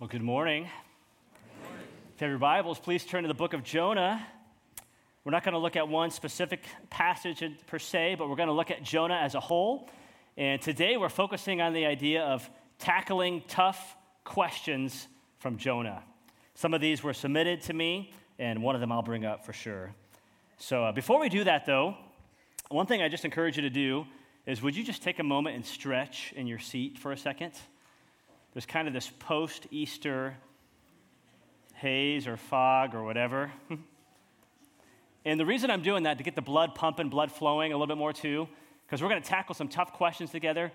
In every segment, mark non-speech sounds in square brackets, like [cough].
Well, good morning. If you have your Bibles, please turn to the book of Jonah. We're not going to look at one specific passage per se, but we're going to look at Jonah as a whole. And today we're focusing on the idea of tackling tough questions from Jonah. Some of these were submitted to me, and one of them I'll bring up for sure. So uh, before we do that, though, one thing I just encourage you to do is would you just take a moment and stretch in your seat for a second? There's kind of this post Easter haze or fog or whatever. [laughs] and the reason I'm doing that to get the blood pumping, blood flowing a little bit more too, because we're going to tackle some tough questions together.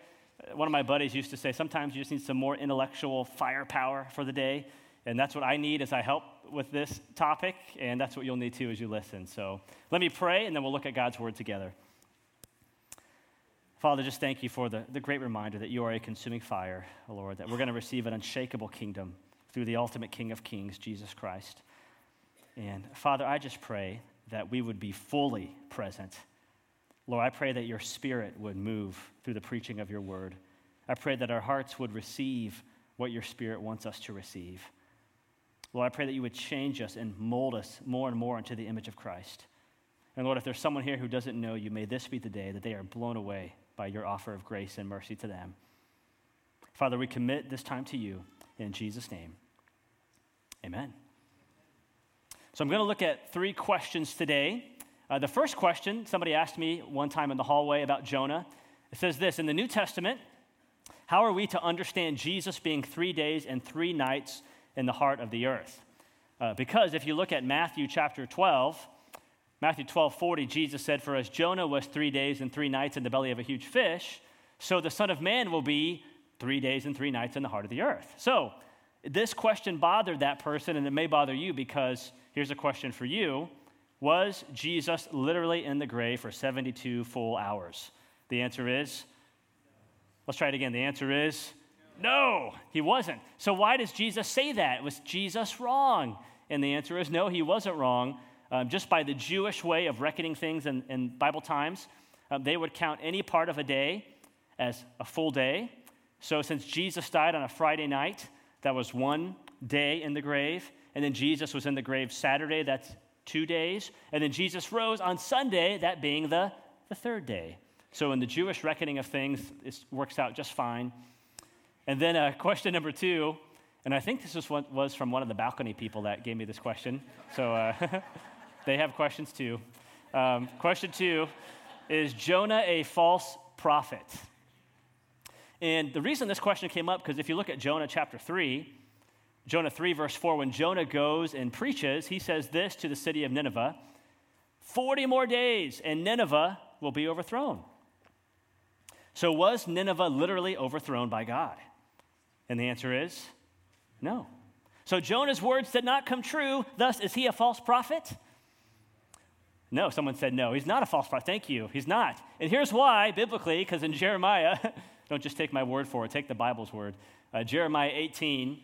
Uh, one of my buddies used to say sometimes you just need some more intellectual firepower for the day. And that's what I need as I help with this topic. And that's what you'll need too as you listen. So let me pray, and then we'll look at God's word together. Father, just thank you for the, the great reminder that you are a consuming fire, Lord, that we're going to receive an unshakable kingdom through the ultimate King of Kings, Jesus Christ. And Father, I just pray that we would be fully present. Lord, I pray that your spirit would move through the preaching of your word. I pray that our hearts would receive what your spirit wants us to receive. Lord, I pray that you would change us and mold us more and more into the image of Christ. And Lord, if there's someone here who doesn't know you, may this be the day that they are blown away by your offer of grace and mercy to them. Father, we commit this time to you in Jesus' name. Amen. So I'm going to look at three questions today. Uh, the first question, somebody asked me one time in the hallway about Jonah. It says this In the New Testament, how are we to understand Jesus being three days and three nights in the heart of the earth? Uh, because if you look at Matthew chapter 12, Matthew 12, 40, Jesus said, For as Jonah was three days and three nights in the belly of a huge fish, so the Son of Man will be three days and three nights in the heart of the earth. So this question bothered that person, and it may bother you because here's a question for you Was Jesus literally in the grave for 72 full hours? The answer is, let's try it again. The answer is, no, he wasn't. So why does Jesus say that? Was Jesus wrong? And the answer is no, he wasn't wrong um, just by the Jewish way of reckoning things in, in Bible times, um, they would count any part of a day as a full day. So, since Jesus died on a Friday night, that was one day in the grave. And then Jesus was in the grave Saturday, that's two days. And then Jesus rose on Sunday, that being the, the third day. So, in the Jewish reckoning of things, it works out just fine. And then, uh, question number two, and I think this was, was from one of the balcony people that gave me this question. So, uh, [laughs] They have questions too. Um, question two Is Jonah a false prophet? And the reason this question came up, because if you look at Jonah chapter 3, Jonah 3, verse 4, when Jonah goes and preaches, he says this to the city of Nineveh 40 more days, and Nineveh will be overthrown. So, was Nineveh literally overthrown by God? And the answer is no. So, Jonah's words did not come true. Thus, is he a false prophet? No, someone said no. He's not a false prophet. Thank you. He's not. And here's why, biblically, because in Jeremiah, [laughs] don't just take my word for it, take the Bible's word. Uh, Jeremiah 18,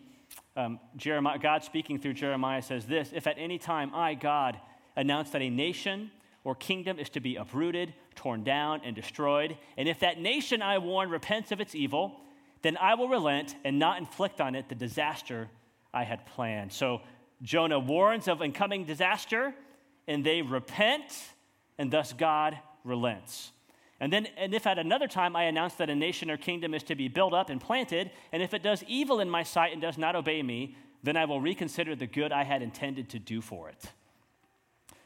um, Jeremiah, God speaking through Jeremiah says this If at any time I, God, announce that a nation or kingdom is to be uprooted, torn down, and destroyed, and if that nation I warn repents of its evil, then I will relent and not inflict on it the disaster I had planned. So Jonah warns of incoming disaster and they repent, and thus God relents. And then, and if at another time I announce that a nation or kingdom is to be built up and planted, and if it does evil in my sight and does not obey me, then I will reconsider the good I had intended to do for it.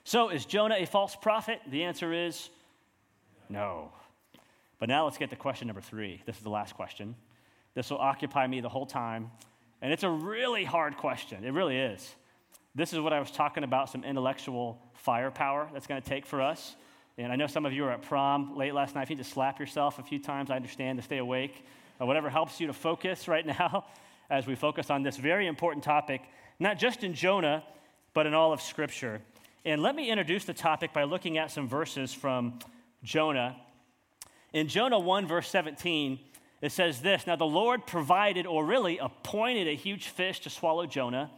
So, is Jonah a false prophet? The answer is no. But now let's get to question number three. This is the last question. This will occupy me the whole time. And it's a really hard question. It really is. This is what I was talking about some intellectual firepower that's going to take for us. And I know some of you were at prom late last night. If you just slap yourself a few times, I understand to stay awake. Or whatever helps you to focus [laughs] right now as we focus on this very important topic, not just in Jonah, but in all of Scripture. And let me introduce the topic by looking at some verses from Jonah. In Jonah 1, verse 17, it says this Now the Lord provided, or really appointed, a huge fish to swallow Jonah.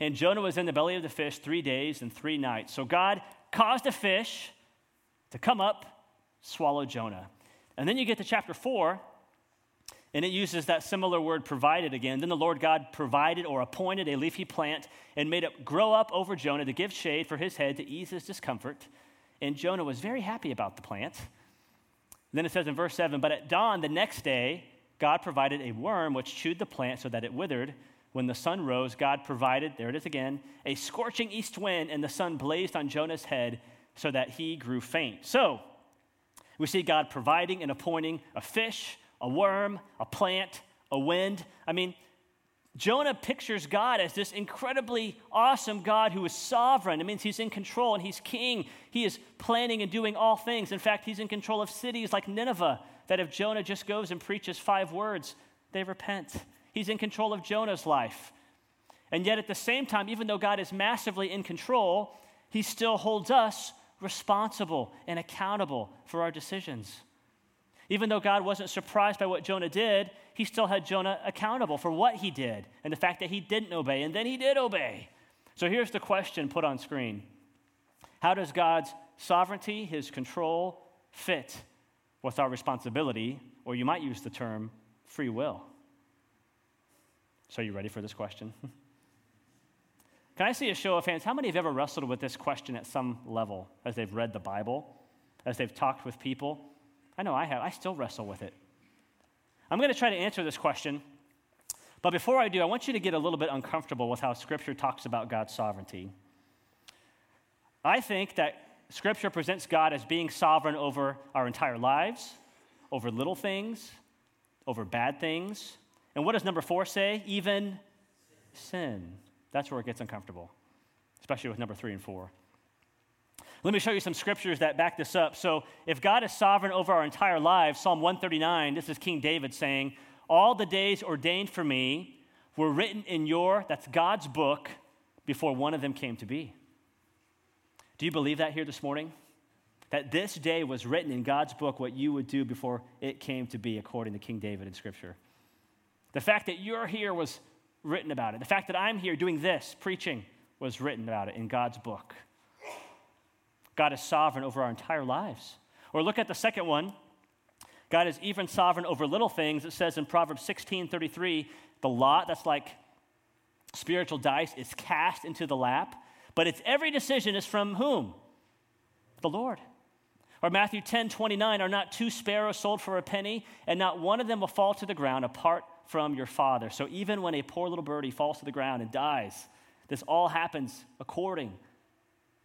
And Jonah was in the belly of the fish three days and three nights. So God caused a fish to come up, swallow Jonah. And then you get to chapter four, And it uses that similar word provided again. Then the Lord God provided or appointed a leafy plant and made it grow up over Jonah to give shade for his head to ease his discomfort. And Jonah was very happy about the plant. then it says in verse 7 But at dawn the next day, God provided a worm which chewed the plant so that it withered. When the sun rose, God provided, there it is again, a scorching east wind, and the sun blazed on Jonah's head so that he grew faint. So, we see God providing and appointing a fish, a worm, a plant, a wind. I mean, Jonah pictures God as this incredibly awesome God who is sovereign. It means he's in control and he's king. He is planning and doing all things. In fact, he's in control of cities like Nineveh, that if Jonah just goes and preaches five words, they repent. He's in control of Jonah's life. And yet, at the same time, even though God is massively in control, he still holds us responsible and accountable for our decisions. Even though God wasn't surprised by what Jonah did, he still had Jonah accountable for what he did and the fact that he didn't obey, and then he did obey. So here's the question put on screen How does God's sovereignty, his control, fit with our responsibility, or you might use the term free will? So, are you ready for this question? [laughs] Can I see a show of hands? How many have ever wrestled with this question at some level as they've read the Bible, as they've talked with people? I know I have. I still wrestle with it. I'm going to try to answer this question, but before I do, I want you to get a little bit uncomfortable with how Scripture talks about God's sovereignty. I think that Scripture presents God as being sovereign over our entire lives, over little things, over bad things. And what does number four say? Even sin. That's where it gets uncomfortable, especially with number three and four. Let me show you some scriptures that back this up. So, if God is sovereign over our entire lives, Psalm 139, this is King David saying, All the days ordained for me were written in your, that's God's book, before one of them came to be. Do you believe that here this morning? That this day was written in God's book what you would do before it came to be, according to King David in Scripture. The fact that you're here was written about it. The fact that I'm here doing this, preaching, was written about it in God's book. God is sovereign over our entire lives. Or look at the second one. God is even sovereign over little things. It says in Proverbs 16 33, the lot, that's like spiritual dice, is cast into the lap, but its every decision is from whom? The Lord. Or Matthew 10 29, are not two sparrows sold for a penny, and not one of them will fall to the ground apart from your Father. So even when a poor little birdie falls to the ground and dies, this all happens according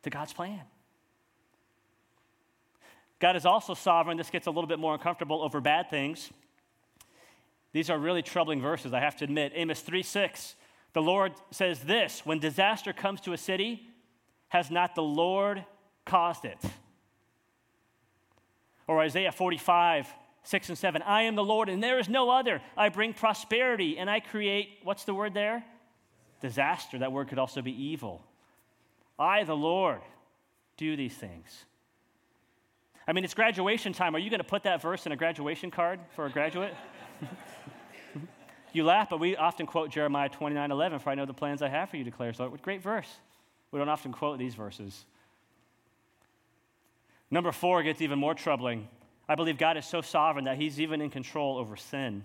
to God's plan. God is also sovereign. This gets a little bit more uncomfortable over bad things. These are really troubling verses, I have to admit. Amos 3 6, the Lord says this When disaster comes to a city, has not the Lord caused it? Or Isaiah 45 6 and 7. I am the Lord, and there is no other. I bring prosperity, and I create, what's the word there? Disaster. That word could also be evil. I, the Lord, do these things. I mean, it's graduation time. Are you going to put that verse in a graduation card for a graduate? [laughs] you laugh, but we often quote Jeremiah 29 11, for I know the plans I have for you, declares Lord. Great verse. We don't often quote these verses. Number four gets even more troubling. I believe God is so sovereign that he's even in control over sin.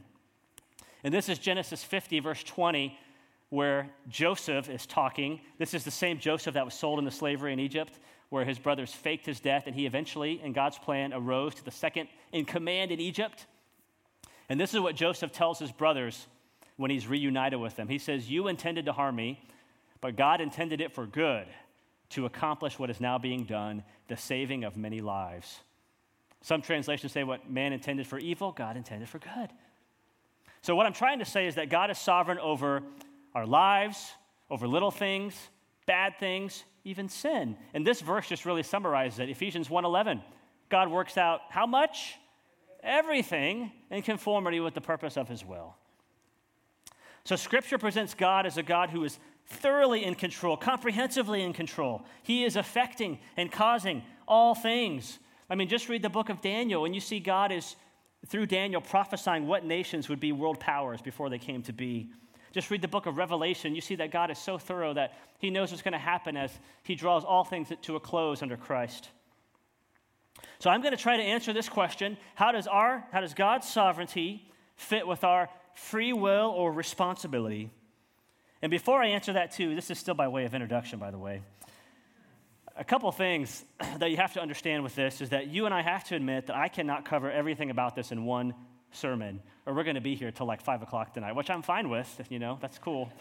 And this is Genesis 50, verse 20, where Joseph is talking. This is the same Joseph that was sold into slavery in Egypt, where his brothers faked his death, and he eventually, in God's plan, arose to the second in command in Egypt. And this is what Joseph tells his brothers when he's reunited with them. He says, You intended to harm me, but God intended it for good to accomplish what is now being done, the saving of many lives. Some translations say what man intended for evil, God intended for good. So, what I'm trying to say is that God is sovereign over our lives, over little things, bad things, even sin. And this verse just really summarizes it. Ephesians 1:11. God works out how much? Everything in conformity with the purpose of his will. So scripture presents God as a God who is thoroughly in control, comprehensively in control. He is affecting and causing all things I mean, just read the book of Daniel, and you see God is, through Daniel, prophesying what nations would be world powers before they came to be. Just read the book of Revelation. You see that God is so thorough that he knows what's going to happen as he draws all things to a close under Christ. So I'm going to try to answer this question How does, our, how does God's sovereignty fit with our free will or responsibility? And before I answer that, too, this is still by way of introduction, by the way. A couple things [clears throat] that you have to understand with this is that you and I have to admit that I cannot cover everything about this in one sermon, or we're going to be here till like 5 o'clock tonight, which I'm fine with, you know, that's cool.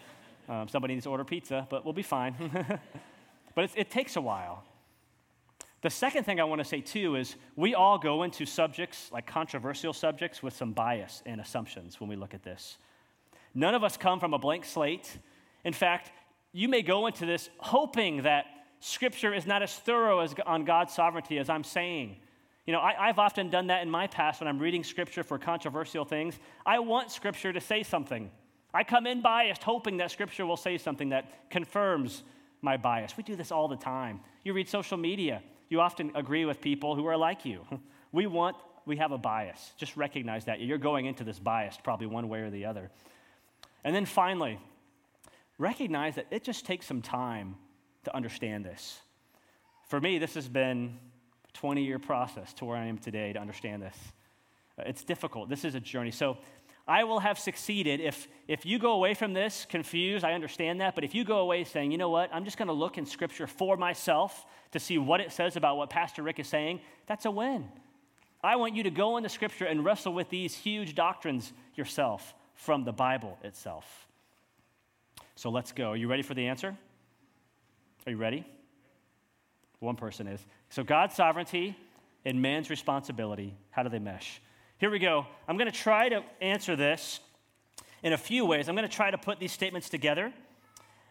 Um, somebody needs to order pizza, but we'll be fine. [laughs] but it takes a while. The second thing I want to say too is we all go into subjects, like controversial subjects, with some bias and assumptions when we look at this. None of us come from a blank slate. In fact, you may go into this hoping that Scripture is not as thorough as on God's sovereignty as I'm saying. You know, I, have often done that in my past when I'm reading Scripture for controversial things. I want Scripture to say something. I come in biased, hoping that Scripture will say something that confirms my bias. We do this all the time. You read social media, you often agree with people who are like you. [laughs] We want, we have a bias. Just recognize that. You're going into this biased, probably one way or the other. And then finally, recognize that it just takes some time to understand this. For me, this has been a 20 year process to where I am today to understand this. Uh, it's difficult. This is a journey. So I will have succeeded if, if you go away from this confused, I understand that, but if you go away saying, you know what, I'm just going to look in Scripture for myself to see what it says about what Pastor Rick is saying, that's a win. I want you to go into Scripture and wrestle with these huge doctrines yourself from the Bible itself. So let's go. Are you ready for the answer? Are you ready? One person is. So God's sovereignty and man's responsibility, how do they mesh? Here we go. I'm going to try to answer this in a few ways. I'm going to try to put these statements together,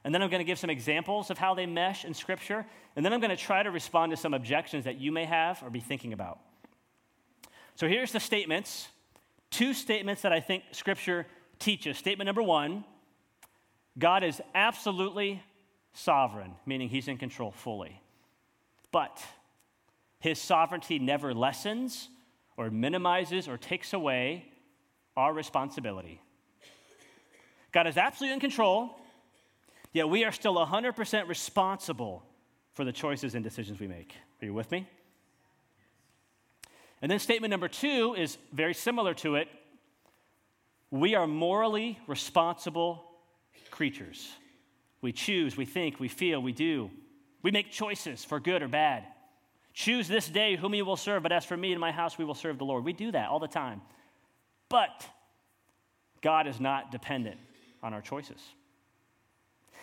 and then I'm going to give some examples of how they mesh in Scripture, and then I'm going to try to respond to some objections that you may have or be thinking about. So here's the statements two statements that I think Scripture teaches. Statement number one God is absolutely sovereign, meaning he's in control fully. But his sovereignty never lessens or minimizes or takes away our responsibility. God is absolutely in control, yet we are still 100% responsible for the choices and decisions we make. Are you with me? And then statement number two is very similar to it. We are morally responsible creatures. We choose, we think, we feel, we do. We make choices for good or bad. Choose this day whom you will serve, but as for me and my house, we will serve the Lord. We do that all the time. But God is not dependent on our choices.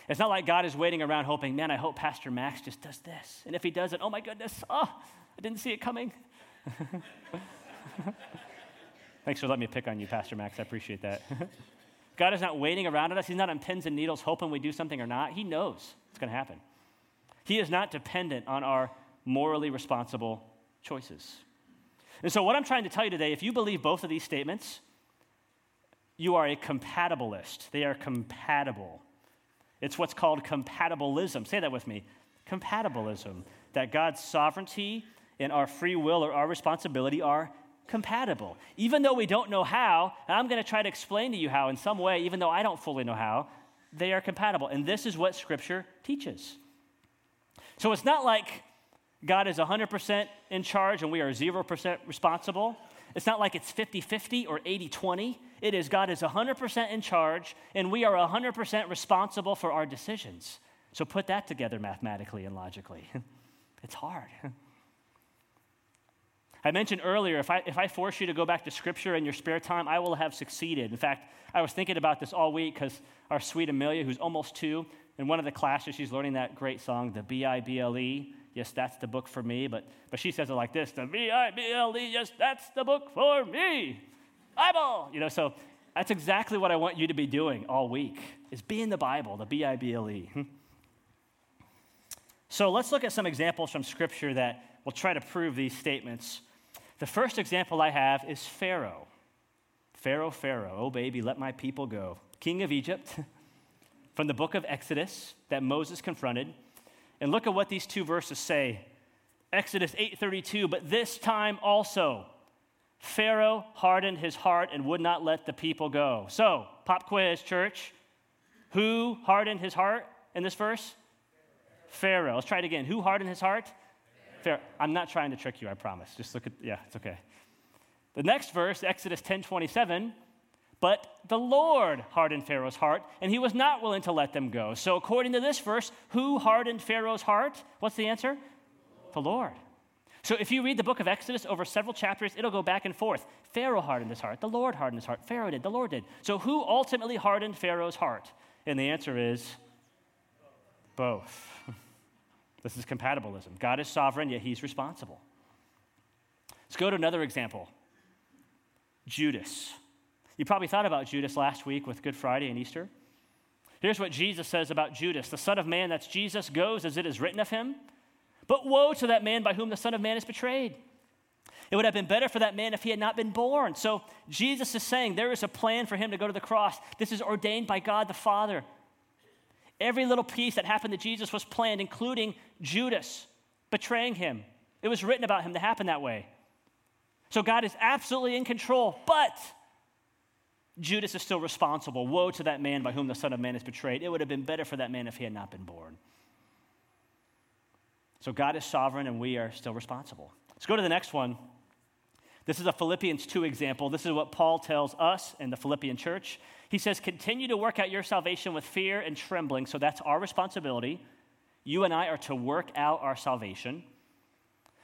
It's not like God is waiting around hoping, man, I hope Pastor Max just does this. And if he does it, oh my goodness, oh, I didn't see it coming. [laughs] Thanks for letting me pick on you, Pastor Max. I appreciate that. [laughs] God is not waiting around at us. He's not on pins and needles hoping we do something or not. He knows it's going to happen. He is not dependent on our morally responsible choices. And so, what I'm trying to tell you today, if you believe both of these statements, you are a compatibilist. They are compatible. It's what's called compatibilism. Say that with me compatibilism. That God's sovereignty and our free will or our responsibility are compatible. Even though we don't know how, I'm going to try to explain to you how in some way, even though I don't fully know how, they are compatible. And this is what Scripture teaches. So it's not like God is 100% in charge and we are 0% responsible. It's not like it's 50 50 or 80 20. It is God is 100% in charge and we are 100% responsible for our decisions. So put that together mathematically and logically. [laughs] it's hard. [laughs] I mentioned earlier, if I, if I force you to go back to Scripture in your spare time, I will have succeeded. In fact, I was thinking about this all week because our sweet Amelia, who's almost two, in one of the classes, she's learning that great song, the B I B L E. Yes, that's the book for me. But, but she says it like this the B I B L E, yes, that's the book for me. Bible. You know, so that's exactly what I want you to be doing all week, is be in the Bible, the B I B L E. Hmm. So let's look at some examples from Scripture that will try to prove these statements. The first example I have is Pharaoh. Pharaoh, Pharaoh, oh baby, let my people go. King of Egypt, [laughs] from the book of Exodus that Moses confronted. And look at what these two verses say. Exodus 8:32, but this time also Pharaoh hardened his heart and would not let the people go. So, pop quiz, church. Who hardened his heart in this verse? Pharaoh. Let's try it again. Who hardened his heart? Pharaoh. I'm not trying to trick you, I promise. Just look at, yeah, it's okay. The next verse, Exodus 10:27, But the Lord hardened Pharaoh's heart, and he was not willing to let them go. So, according to this verse, who hardened Pharaoh's heart? What's the answer? The Lord. So, if you read the book of Exodus over several chapters, it'll go back and forth. Pharaoh hardened his heart, the Lord hardened his heart. Pharaoh did, the Lord did. So, who ultimately hardened Pharaoh's heart? And the answer is both. [laughs] This is compatibilism. God is sovereign, yet he's responsible. Let's go to another example Judas. You probably thought about Judas last week with Good Friday and Easter. Here's what Jesus says about Judas The Son of Man, that's Jesus, goes as it is written of him. But woe to that man by whom the Son of Man is betrayed. It would have been better for that man if he had not been born. So Jesus is saying there is a plan for him to go to the cross. This is ordained by God the Father. Every little piece that happened to Jesus was planned, including Judas betraying him. It was written about him to happen that way. So God is absolutely in control, but Judas is still responsible. Woe to that man by whom the Son of Man is betrayed. It would have been better for that man if he had not been born. So God is sovereign and we are still responsible. Let's go to the next one. This is a Philippians 2 example. This is what Paul tells us in the Philippian church. He says, Continue to work out your salvation with fear and trembling. So that's our responsibility. You and I are to work out our salvation.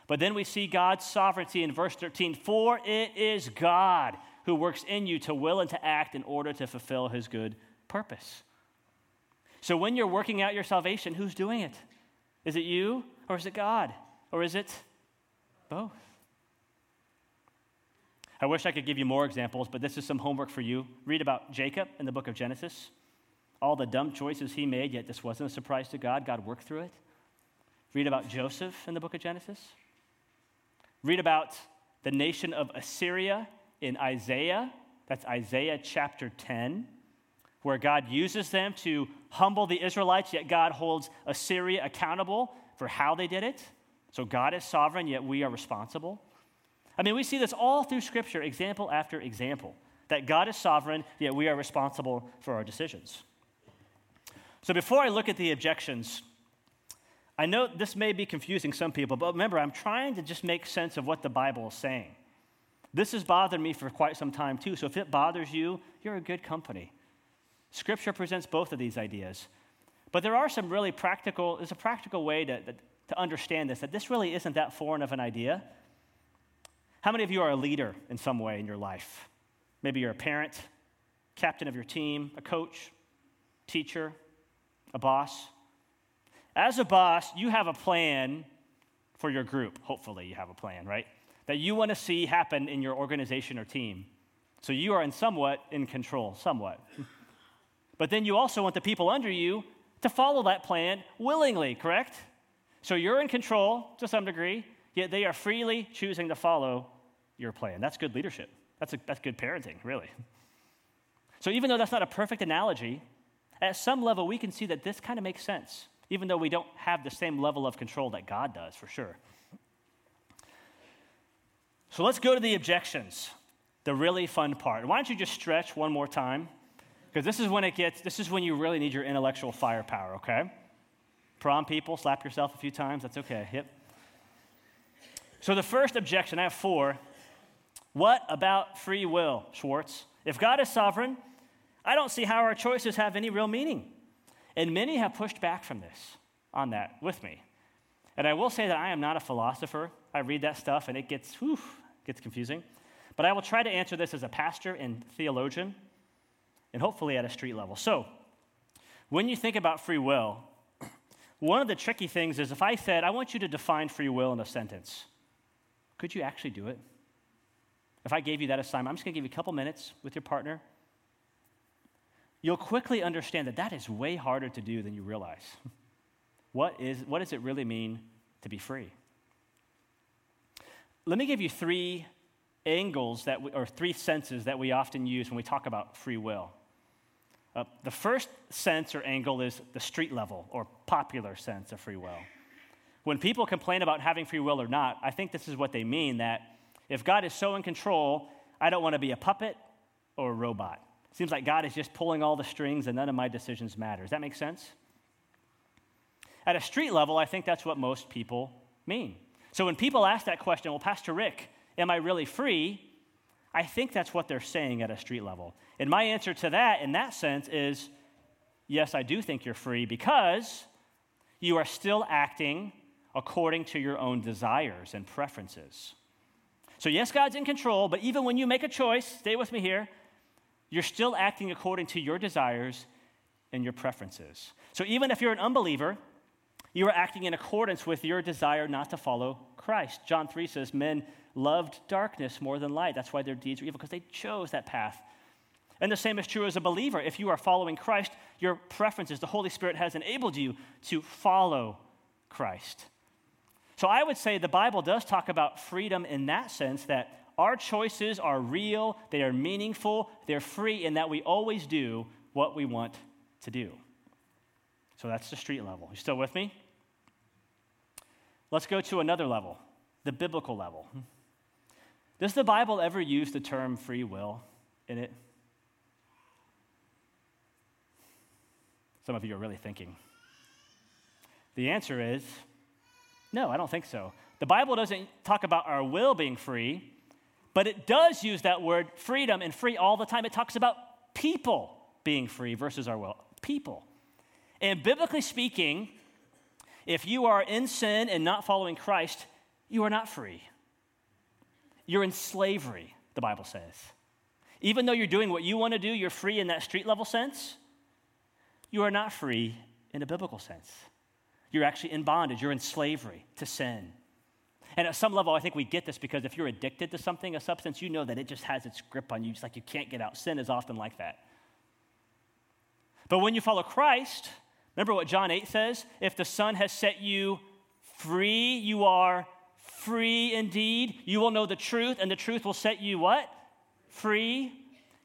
But then we see God's sovereignty in verse 13 For it is God who works in you to will and to act in order to fulfill his good purpose. So when you're working out your salvation, who's doing it? Is it you or is it God? Or is it both? I wish I could give you more examples, but this is some homework for you. Read about Jacob in the book of Genesis, all the dumb choices he made, yet this wasn't a surprise to God. God worked through it. Read about Joseph in the book of Genesis. Read about the nation of Assyria in Isaiah. That's Isaiah chapter 10, where God uses them to humble the Israelites, yet God holds Assyria accountable for how they did it. So God is sovereign, yet we are responsible. I mean, we see this all through Scripture, example after example, that God is sovereign, yet we are responsible for our decisions. So before I look at the objections, I know this may be confusing some people, but remember, I'm trying to just make sense of what the Bible is saying. This has bothered me for quite some time, too. So if it bothers you, you're a good company. Scripture presents both of these ideas. But there are some really practical, there's a practical way to, to understand this, that this really isn't that foreign of an idea. How many of you are a leader in some way in your life? Maybe you're a parent, captain of your team, a coach, teacher, a boss. As a boss, you have a plan for your group. Hopefully, you have a plan, right? that you want to see happen in your organization or team. So you are in somewhat in control, somewhat. [laughs] But then you also want the people under you to follow that plan willingly, correct? So you're in control to some degree, yet they are freely choosing to follow your plan. That's good leadership. That's, a, that's good parenting, really. So even though that's not a perfect analogy, at some level we can see that this kind of makes sense, even though we don't have the same level of control that God does, for sure. So let's go to the objections, the really fun part. Why don't you just stretch one more time? Because this is when it gets, this is when you really need your intellectual firepower, okay? Prom people, slap yourself a few times, that's okay. Yep. So the first objection, I have four. What about free will, Schwartz? If God is sovereign, I don't see how our choices have any real meaning. And many have pushed back from this, on that, with me. And I will say that I am not a philosopher. I read that stuff and it gets, whew, gets confusing. But I will try to answer this as a pastor and theologian, and hopefully at a street level. So, when you think about free will, [clears throat] one of the tricky things is if I said, I want you to define free will in a sentence, could you actually do it? If I gave you that assignment, I'm just going to give you a couple minutes with your partner. You'll quickly understand that that is way harder to do than you realize. What, is, what does it really mean to be free? Let me give you three angles that we, or three senses that we often use when we talk about free will. Uh, the first sense or angle is the street level or popular sense of free will. When people complain about having free will or not, I think this is what they mean that if God is so in control, I don't want to be a puppet or a robot. It seems like God is just pulling all the strings and none of my decisions matter. Does that make sense? At a street level, I think that's what most people mean. So when people ask that question, well, Pastor Rick, am I really free? I think that's what they're saying at a street level. And my answer to that, in that sense, is yes, I do think you're free because you are still acting according to your own desires and preferences. So, yes, God's in control, but even when you make a choice, stay with me here, you're still acting according to your desires and your preferences. So, even if you're an unbeliever, you are acting in accordance with your desire not to follow Christ. John 3 says, Men loved darkness more than light. That's why their deeds were evil, because they chose that path. And the same is true as a believer. If you are following Christ, your preferences, the Holy Spirit has enabled you to follow Christ. So I would say the Bible does talk about freedom in that sense that our choices are real, they are meaningful, they're free, and that we always do what we want to do. So that's the street level. You still with me? Let's go to another level, the biblical level. Does the Bible ever use the term free will in it? Some of you are really thinking. The answer is no, I don't think so. The Bible doesn't talk about our will being free, but it does use that word freedom and free all the time. It talks about people being free versus our will. People. And biblically speaking, if you are in sin and not following Christ, you are not free. You're in slavery, the Bible says. Even though you're doing what you want to do, you're free in that street level sense. You are not free in a biblical sense. You're actually in bondage, you're in slavery to sin. And at some level, I think we get this because if you're addicted to something, a substance, you know that it just has its grip on you. It's like you can't get out. Sin is often like that. But when you follow Christ, remember what John 8 says? If the Son has set you free, you are free indeed. You will know the truth, and the truth will set you what? Free.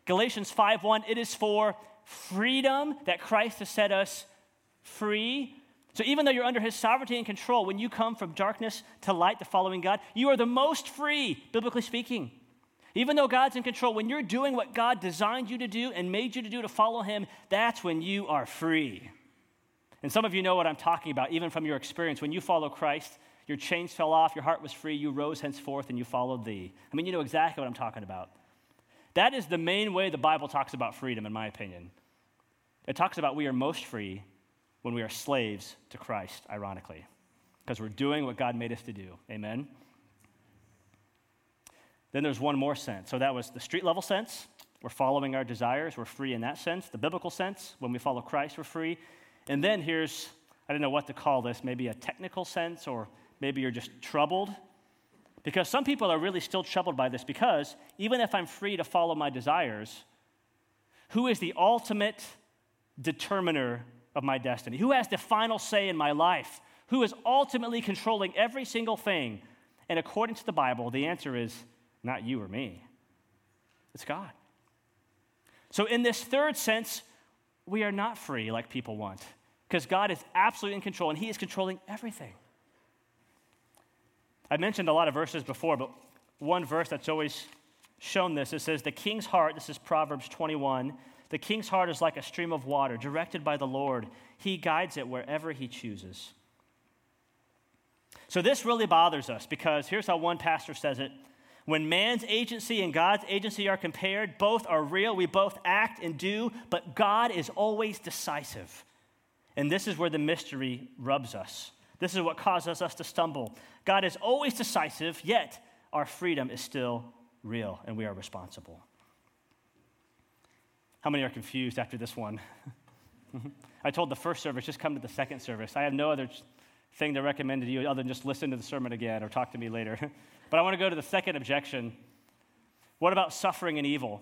Galatians 5:1, it is for freedom that Christ has set us free. So even though you're under his sovereignty and control, when you come from darkness to light to following God, you are the most free, biblically speaking. Even though God's in control, when you're doing what God designed you to do and made you to do to follow him, that's when you are free. And some of you know what I'm talking about, even from your experience. When you follow Christ, your chains fell off, your heart was free, you rose henceforth, and you followed thee. I mean, you know exactly what I'm talking about. That is the main way the Bible talks about freedom, in my opinion. It talks about we are most free when we are slaves to Christ, ironically, because we're doing what God made us to do. Amen? Then there's one more sense. So that was the street level sense. We're following our desires. We're free in that sense. The biblical sense, when we follow Christ, we're free. And then here's, I don't know what to call this, maybe a technical sense, or maybe you're just troubled. Because some people are really still troubled by this, because even if I'm free to follow my desires, who is the ultimate determiner of my destiny? Who has the final say in my life? Who is ultimately controlling every single thing? And according to the Bible, the answer is not you or me, it's God. So, in this third sense, we are not free like people want because God is absolutely in control and He is controlling everything. I mentioned a lot of verses before, but one verse that's always shown this it says, The king's heart, this is Proverbs 21, the king's heart is like a stream of water directed by the Lord. He guides it wherever he chooses. So, this really bothers us because here's how one pastor says it when man's agency and God's agency are compared, both are real. We both act and do, but God is always decisive. And this is where the mystery rubs us. This is what causes us to stumble. God is always decisive, yet our freedom is still real, and we are responsible. How many are confused after this one? [laughs] I told the first service, just come to the second service. I have no other thing to recommend to you other than just listen to the sermon again or talk to me later. [laughs] but I want to go to the second objection. What about suffering and evil?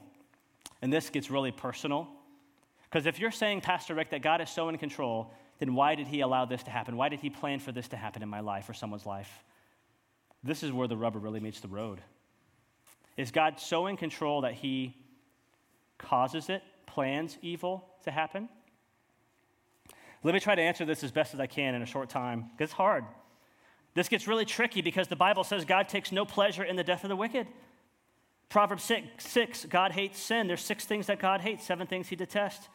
And this gets really personal. Because if you're saying, Pastor Rick, that God is so in control, then why did he allow this to happen? Why did he plan for this to happen in my life or someone's life? This is where the rubber really meets the road. Is God so in control that he causes it, plans evil to happen? Let me try to answer this as best as I can in a short time, because it's hard. This gets really tricky because the Bible says God takes no pleasure in the death of the wicked. Proverbs 6, 6 God hates sin. There's six things that God hates, seven things he detests.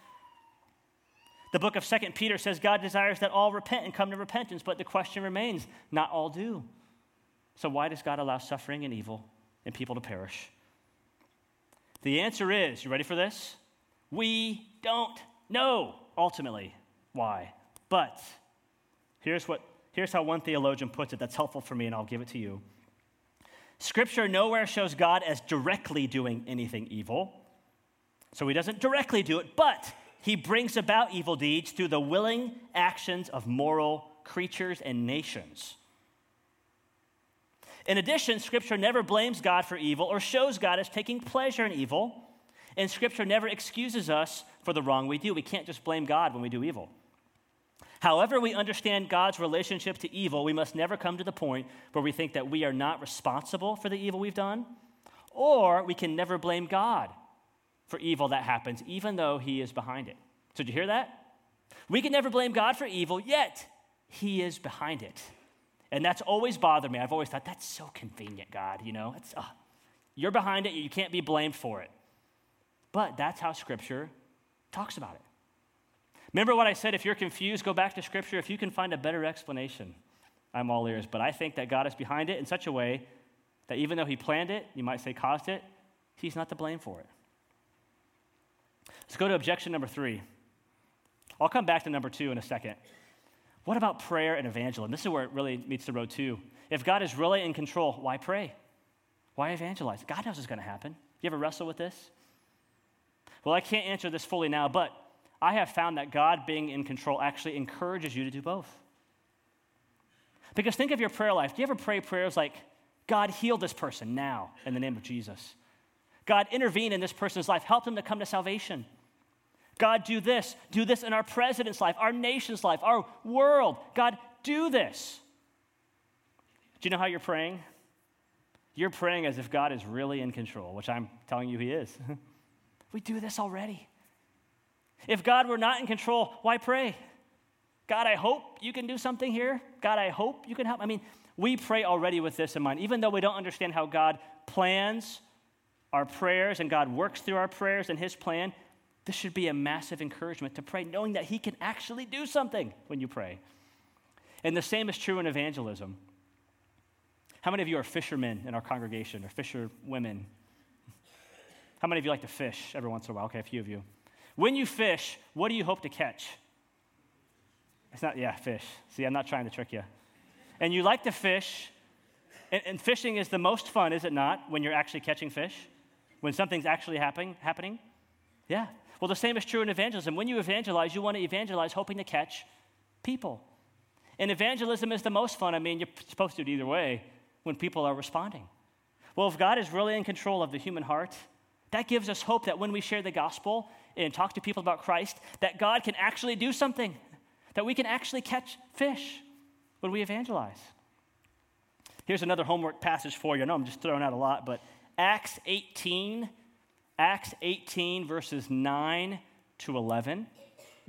The book of Second Peter says God desires that all repent and come to repentance, but the question remains not all do. So, why does God allow suffering and evil and people to perish? The answer is you ready for this? We don't know ultimately why. But here's, what, here's how one theologian puts it that's helpful for me, and I'll give it to you. Scripture nowhere shows God as directly doing anything evil. So he doesn't directly do it, but he brings about evil deeds through the willing actions of moral creatures and nations. In addition, Scripture never blames God for evil or shows God as taking pleasure in evil. And Scripture never excuses us for the wrong we do. We can't just blame God when we do evil. However, we understand God's relationship to evil, we must never come to the point where we think that we are not responsible for the evil we've done, or we can never blame God for evil that happens, even though He is behind it. So, did you hear that? We can never blame God for evil, yet He is behind it. And that's always bothered me. I've always thought, that's so convenient, God, you know? It's, uh, you're behind it, you can't be blamed for it. But that's how Scripture talks about it. Remember what I said? If you're confused, go back to Scripture. If you can find a better explanation, I'm all ears. But I think that God is behind it in such a way that even though He planned it, you might say caused it, He's not to blame for it. Let's go to objection number three. I'll come back to number two in a second. What about prayer and evangelism? This is where it really meets the road, too. If God is really in control, why pray? Why evangelize? God knows what's going to happen. You ever wrestle with this? Well, I can't answer this fully now, but I have found that God being in control actually encourages you to do both. Because think of your prayer life. Do you ever pray prayers like, God, heal this person now in the name of Jesus? God, intervene in this person's life, help them to come to salvation. God, do this. Do this in our president's life, our nation's life, our world. God, do this. Do you know how you're praying? You're praying as if God is really in control, which I'm telling you He is. [laughs] we do this already. If God were not in control, why pray? God, I hope you can do something here. God, I hope you can help. I mean, we pray already with this in mind. Even though we don't understand how God plans our prayers and God works through our prayers and His plan, this should be a massive encouragement to pray, knowing that He can actually do something when you pray. And the same is true in evangelism. How many of you are fishermen in our congregation or fisher women? How many of you like to fish every once in a while? Okay, a few of you. When you fish, what do you hope to catch? It's not, yeah, fish. See, I'm not trying to trick you. And you like to fish, and, and fishing is the most fun, is it not, when you're actually catching fish? When something's actually happening, happening? Yeah. Well, the same is true in evangelism. When you evangelize, you want to evangelize hoping to catch people. And evangelism is the most fun. I mean, you're supposed to do it either way when people are responding. Well, if God is really in control of the human heart, that gives us hope that when we share the gospel and talk to people about Christ, that God can actually do something, that we can actually catch fish when we evangelize. Here's another homework passage for you. I know I'm just throwing out a lot, but Acts 18 Acts 18, verses 9 to 11,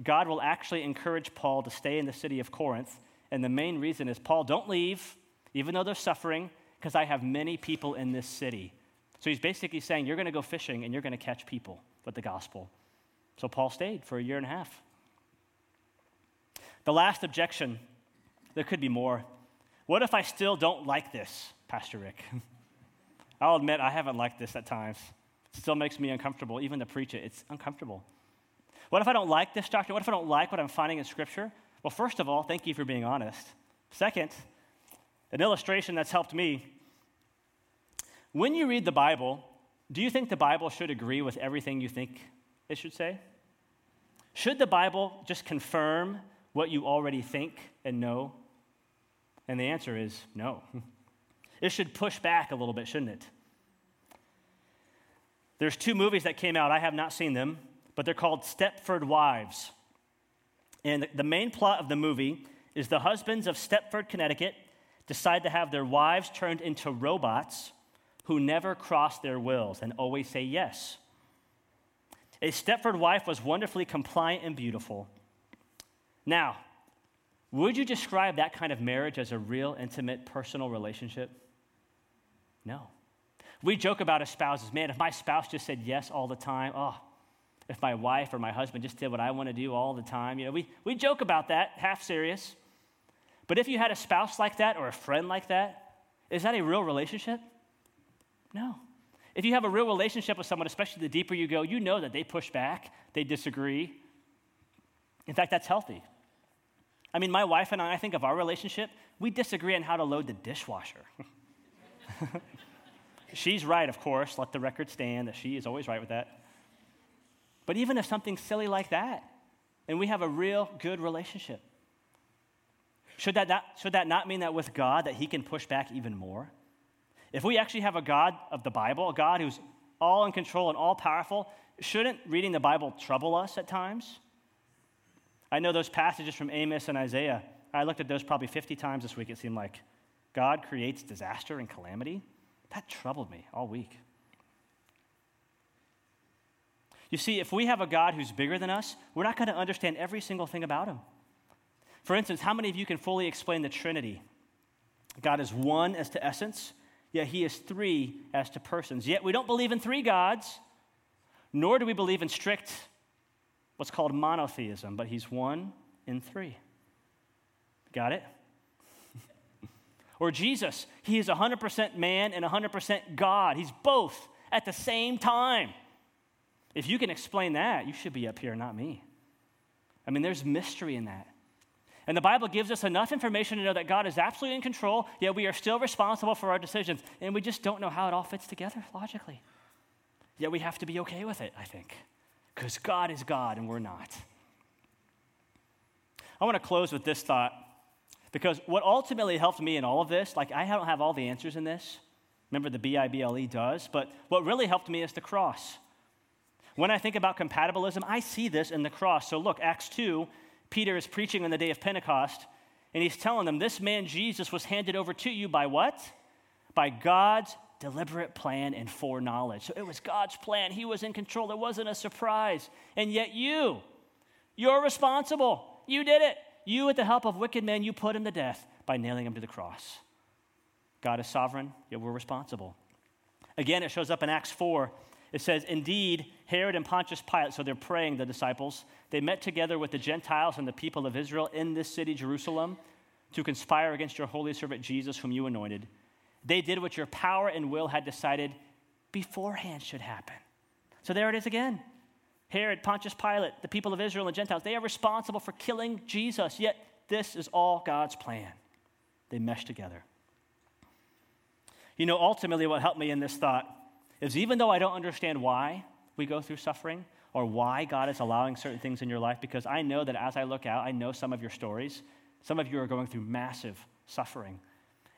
God will actually encourage Paul to stay in the city of Corinth. And the main reason is Paul, don't leave, even though they're suffering, because I have many people in this city. So he's basically saying, You're going to go fishing and you're going to catch people with the gospel. So Paul stayed for a year and a half. The last objection, there could be more. What if I still don't like this, Pastor Rick? [laughs] I'll admit I haven't liked this at times still makes me uncomfortable, even to preach it. It's uncomfortable. What if I don't like this doctrine? What if I don't like what I'm finding in Scripture? Well, first of all, thank you for being honest. Second, an illustration that's helped me. When you read the Bible, do you think the Bible should agree with everything you think it should say? Should the Bible just confirm what you already think and know? And the answer is no. [laughs] It should push back a little bit, shouldn't it? There's two movies that came out. I have not seen them, but they're called Stepford Wives. And the main plot of the movie is the husbands of Stepford, Connecticut decide to have their wives turned into robots who never cross their wills and always say yes. A Stepford wife was wonderfully compliant and beautiful. Now, would you describe that kind of marriage as a real, intimate, personal relationship? No. We joke about spouses, man, if my spouse just said yes all the time, oh, if my wife or my husband just did what I want to do all the time, you know, we, we joke about that, half serious. But if you had a spouse like that or a friend like that, is that a real relationship? No. If you have a real relationship with someone, especially the deeper you go, you know that they push back, they disagree. In fact, that's healthy. I mean, my wife and I, I think of our relationship, we disagree on how to load the dishwasher. [laughs] She's right, of course. Let the record stand that she is always right with that. But even if something silly like that, and we have a real good relationship, should that, not, should that not mean that with God that he can push back even more? If we actually have a God of the Bible, a God who's all in control and all powerful, shouldn't reading the Bible trouble us at times? I know those passages from Amos and Isaiah, I looked at those probably 50 times this week, it seemed like. God creates disaster and calamity. That troubled me all week. You see, if we have a God who's bigger than us, we're not going to understand every single thing about him. For instance, how many of you can fully explain the Trinity? God is one as to essence, yet he is three as to persons. Yet we don't believe in three gods, nor do we believe in strict, what's called monotheism, but he's one in three. Got it? Or Jesus, he is 100% man and 100% God. He's both at the same time. If you can explain that, you should be up here, not me. I mean, there's mystery in that. And the Bible gives us enough information to know that God is absolutely in control, yet we are still responsible for our decisions. And we just don't know how it all fits together logically. Yet we have to be okay with it, I think, because God is God and we're not. I want to close with this thought because what ultimately helped me in all of this, like I don't have all the answers in this. Remember, the B I B L E does, but what really helped me is the cross. When I think about compatibilism, I see this in the cross. So look, Acts 2, Peter is preaching on the day of Pentecost, and he's telling them, This man Jesus was handed over to you by what? By God's deliberate plan and foreknowledge. So it was God's plan. He was in control. It wasn't a surprise. And yet you, you're responsible. You did it. You, with the help of wicked men, you put him to death by nailing him to the cross. God is sovereign, yet we're responsible. Again, it shows up in Acts 4 it says, Indeed, Herod and Pontius Pilate, so they're praying, the disciples, they met together with the Gentiles and the people of Israel in this city, Jerusalem, to conspire against your holy servant Jesus, whom you anointed. They did what your power and will had decided beforehand should happen. So there it is again. Herod, Pontius Pilate, the people of Israel and Gentiles, they are responsible for killing Jesus, yet this is all God's plan. They mesh together. You know, ultimately, what helped me in this thought is even though I don't understand why we go through suffering or why God is allowing certain things in your life, because I know that as I look out, I know some of your stories. Some of you are going through massive suffering.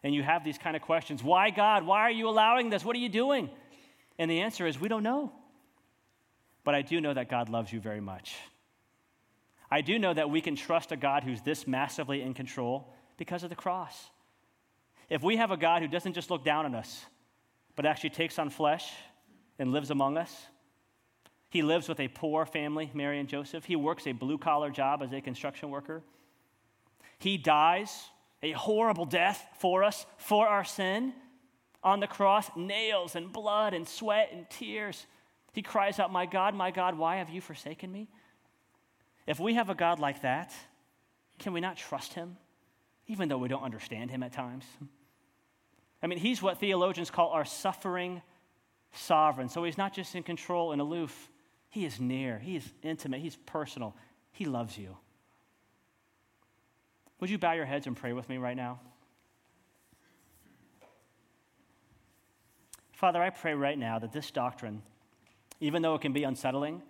And you have these kind of questions Why, God? Why are you allowing this? What are you doing? And the answer is we don't know. But I do know that God loves you very much. I do know that we can trust a God who's this massively in control because of the cross. If we have a God who doesn't just look down on us, but actually takes on flesh and lives among us. He lives with a poor family, Mary and Joseph. He works a blue collar job as a construction worker. He dies a horrible death for us, for our sin. On the cross, nails and blood and sweat and tears. He cries out, My God, my God, why have you forsaken me? If we have a God like that, can we not trust him, even though we don't understand him at times? I mean, he's what theologians call our suffering sovereign. So he's not just in control and aloof, he is near, he is intimate, he's personal, he loves you. Would you bow your heads and pray with me right now? Father, I pray right now that this doctrine, even though it can be unsettling,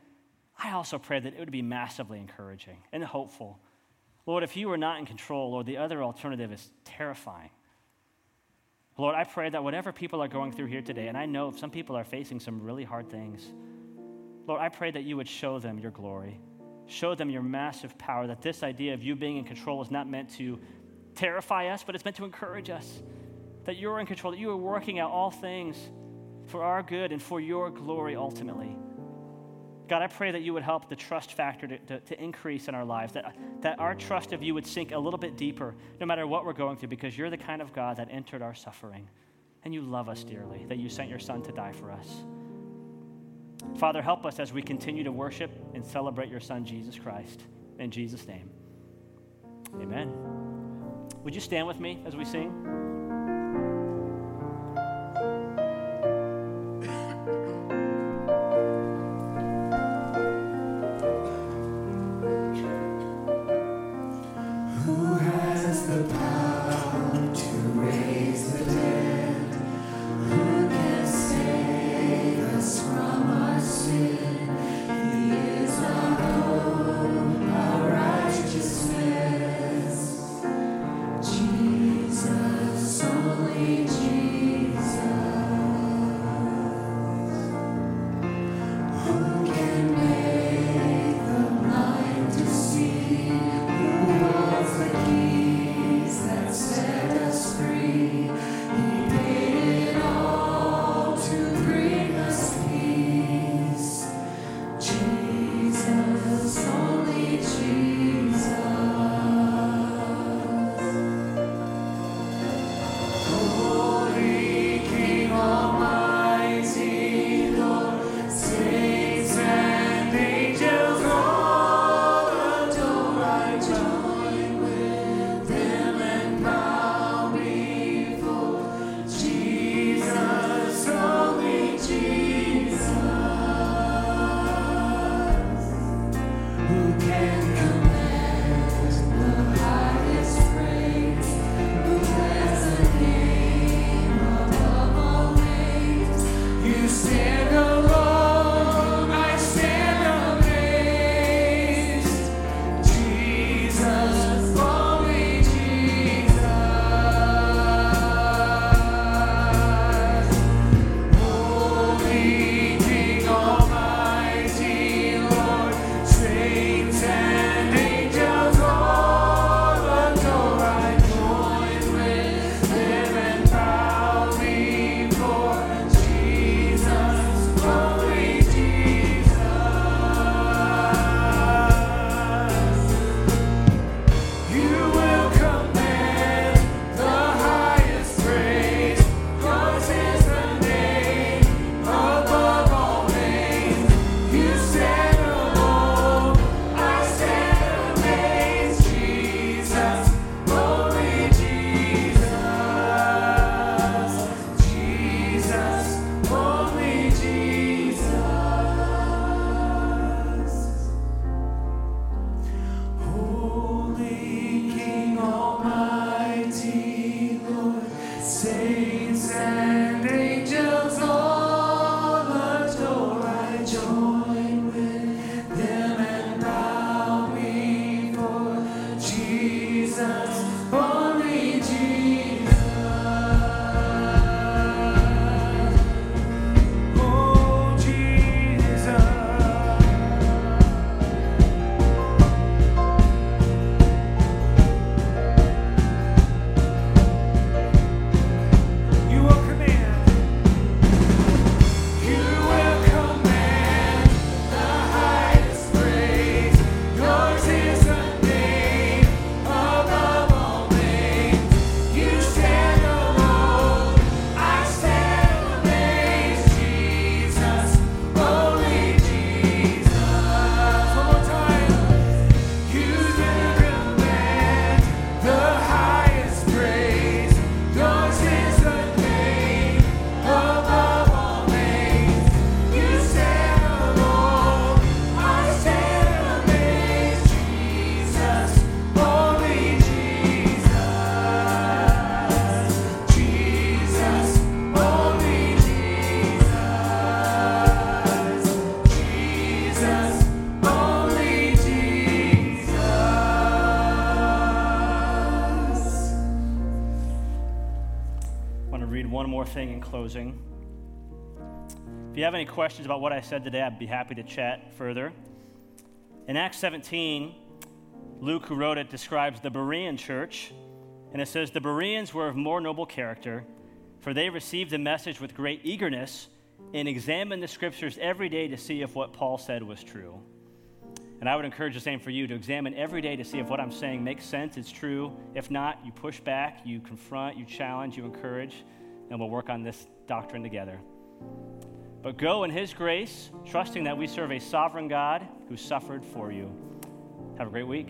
I also pray that it would be massively encouraging and hopeful. Lord, if you are not in control, or the other alternative is terrifying, Lord, I pray that whatever people are going through here today, and I know some people are facing some really hard things, Lord, I pray that you would show them your glory, show them your massive power, that this idea of you being in control is not meant to terrify us, but it's meant to encourage us, that you're in control, that you are working out all things for our good and for your glory ultimately. God, I pray that you would help the trust factor to, to, to, increase in our lives, that, that our trust of you would sink a little bit deeper, no matter what we're going through, because you're the kind of God that entered our suffering. And you love us dearly, that you sent your Son to die for us. Father, help us as we continue to worship and celebrate your Son, Jesus Christ. In Jesus' name, amen. Would you stand with me as we sing? One more thing in closing. If you have any questions about what I said today, I'd be happy to chat further. In Acts 17, Luke, who wrote it, describes the Berean church, and it says, The Bereans were of more noble character, for they received the message with great eagerness and examined the scriptures every day to see if what Paul said was true. And I would encourage the same for you to examine every day to see if what I'm saying makes sense, it's true. If not, you push back, you confront, you challenge, you encourage, and we'll work on this doctrine together. But go in His grace, trusting that we serve a sovereign God who suffered for you. Have a great week.